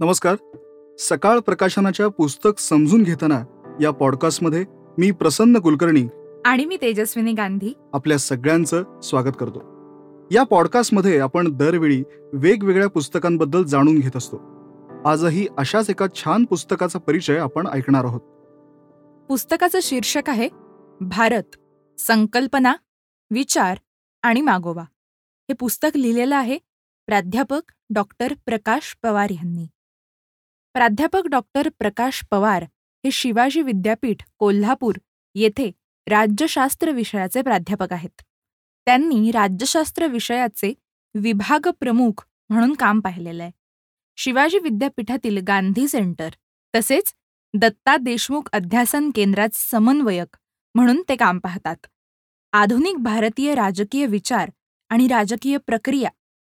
नमस्कार. सकाळ प्रकाशनाच्या पुस्तक समजून घेताना या पॉडकास्टमध्ये मी प्रसन्न कुलकर्णी आणि मी तेजस्विनी गांधी. आपल्या सगळ्यांचं स्वागत करतो. या पॉडकास्टमध्ये आपण दरवेळी वेगवेगळ्या पुस्तकांबद्दल जाणून घेत असतो. आजही अशाच एका छान पुस्तकाचा परिचय आपण ऐकणार आहोत. पुस्तकाचं शीर्षक आहे भारत संकल्पना विचार आणि मागोवा. हे पुस्तक लिहिलेलं आहे प्राध्यापक डॉक्टर प्रकाश पवार यांनी. प्राध्यापक डॉक्टर प्रकाश पवार हे शिवाजी विद्यापीठ कोल्हापूर येथे राज्यशास्त्र विषयाचे प्राध्यापक आहेत. त्यांनी राज्यशास्त्र विषयाचे विभाग प्रमुख म्हणून काम पाहिलेलं आहे. शिवाजी विद्यापीठातील गांधी सेंटर तसेच दत्ता देशमुख अध्यासन केंद्रात समन्वयक म्हणून ते काम पाहतात. आधुनिक भारतीय राजकीय विचार आणि राजकीय प्रक्रिया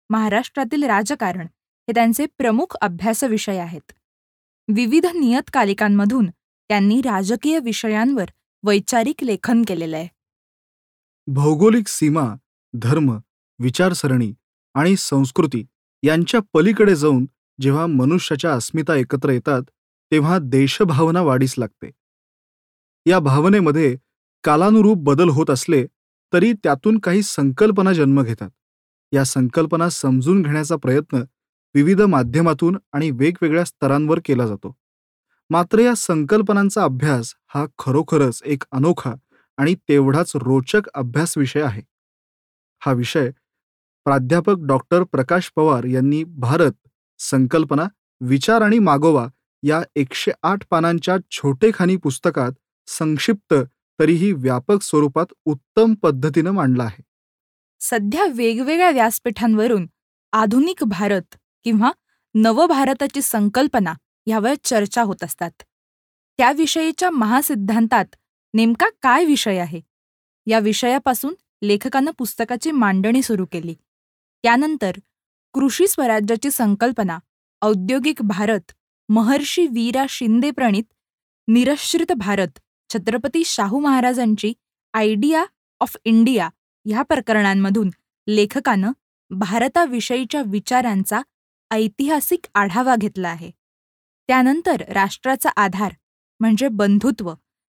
महाराष्ट्रातील राजकारण हे त्यांचे प्रमुख अभ्यासविषय आहेत. विविध नियतकालिकांमधून त्यांनी राजकीय विषयांवर वैचारिक लेखन केलेलं आहे. भौगोलिक सीमा धर्म विचारसरणी आणि संस्कृती यांच्या पलीकडे जाऊन जेव्हा मनुष्याच्या अस्मिता एकत्र येतात तेव्हा देशभावना वाढीस लागते. या भावनेमध्ये कालानुरूप बदल होत असले तरी त्यातून काही संकल्पना जन्म घेतात. या संकल्पना समजून घेण्याचा प्रयत्न विविध माध्यमातून आणि वेगवेगळ्या स्तरांवर केला जातो. मात्र या संकल्पनांचा अभ्यास हा खरोखरच एक अनोखा आणि तेवढाच रोचक अभ्यास विषय आहे. हा विषय प्राध्यापक डॉक्टर प्रकाश पवार यांनी भारत संकल्पना विचार आणि मागोवा या एकशे आठ पानांच्या छोटेखानी पुस्तकात संक्षिप्त तरीही व्यापक स्वरूपात उत्तम पद्धतीनं मांडला आहे. सध्या वेगवेगळ्या व्यासपीठांवरून आधुनिक भारत किंवा नवभारताची संकल्पना ह्यावर चर्चा होत असतात. त्याविषयीच्या महासिद्धांतात नेमका काय विषय आहे? या विषयापासून लेखकानं पुस्तकाची मांडणी सुरू केली. त्यानंतर कृषी स्वराज्याची संकल्पना औद्योगिक भारत महर्षी वीरा शिंदे प्रणित निरश्रित भारत छत्रपती शाहू महाराजांची आयडिया ऑफ इंडिया ह्या प्रकरणांमधून लेखकानं भारताविषयीच्या विचारांचा ऐतिहासिक आढावा घेतला आहे. त्यानंतर राष्ट्राचा आधार म्हणजे बंधुत्व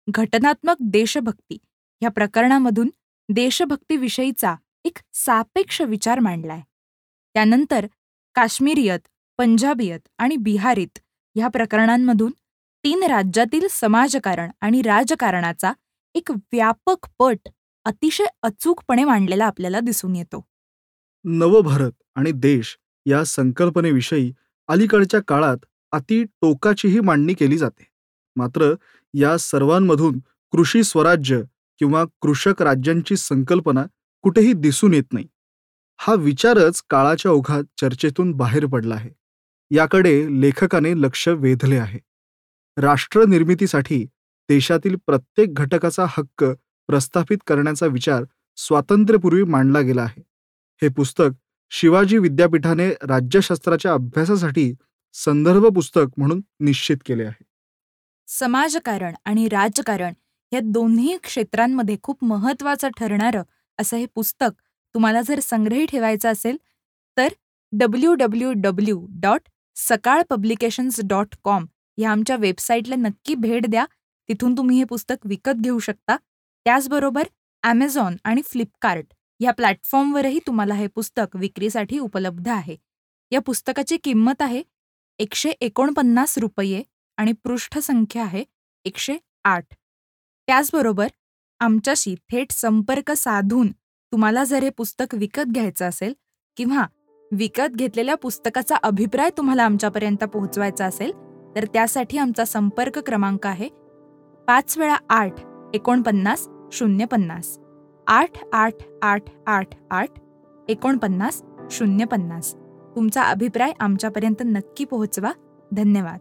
घटनात्मक देशभक्ती ह्या प्रकरणामधून देशभक्तीविषयीचा एक सापेक्ष विचार मांडलाय. त्यानंतर काश्मीरियत पंजाबियत आणि बिहारीत ह्या प्रकरणांमधून तीन राज्यातील समाजकारण आणि राजकारणाचा एक व्यापक पट अतिशय अचूकपणे मांडलेला आपल्याला दिसून येतो. नवभारत आणि देश या संकल्पनेविषयी अलीकडच्या काळात अति टोकाचीही मांडणी केली जाते. मात्र या सर्वांमधून कृषी स्वराज्य किंवा कृषक राज्यांची संकल्पना कुठेही दिसून येत नाही. हा विचारच काळाच्या ओघात चर्चेतून बाहेर पडला आहे. याकडे लेखकाने लक्ष वेधले आहे. राष्ट्रनिर्मितीसाठी देशातील प्रत्येक घटकाचा हक्क प्रस्थापित करण्याचा विचार स्वातंत्र्यपूर्वी मांडला गेला आहे. हे पुस्तक शिवाजी विद्यापीठाने राज्यशास्त्राच्या अभ्यासासाठी संदर्भ पुस्तक म्हणून निश्चित केले आहे. समाजकारण आणि राजकारण या दोन्ही क्षेत्रांमध्ये खूप महत्वाचं ठरणारं असं हे पुस्तक तुम्हाला जर संग्रही ठेवायचं असेल तर W W W dot Sakal publications dot com या आमच्या वेबसाईटला नक्की भेट द्या. तिथून तुम्ही हे पुस्तक विकत घेऊ शकता. त्याचबरोबर ॲमेझॉन आणि फ्लिपकार्ट ह्या प्लॅटफॉर्मवरही तुम्हाला हे पुस्तक विक्रीसाठी उपलब्ध आहे. या पुस्तकाची किंमत आहे एकशे एकोणपन्नास रुपये आणि पृष्ठसंख्या आहे एकशे आठ. त्याचबरोबर आमच्याशी थेट संपर्क साधून तुम्हाला जर हे पुस्तक विकत घ्यायचं असेल किंवा विकत घेतलेल्या पुस्तकाचा अभिप्राय तुम्हाला आमच्यापर्यंत पोहोचवायचा असेल तर त्यासाठी आमचा संपर्क क्रमांक आहे पाच वेळा आठ एकोणपन्नास शून्य पन्नास. आठ आठ आठ आठ आठ एकोणपन्नास शून्य पन्नास. तुमचा अभिप्राय आमच्यापर्यंत नक्की पोहोचवा. धन्यवाद.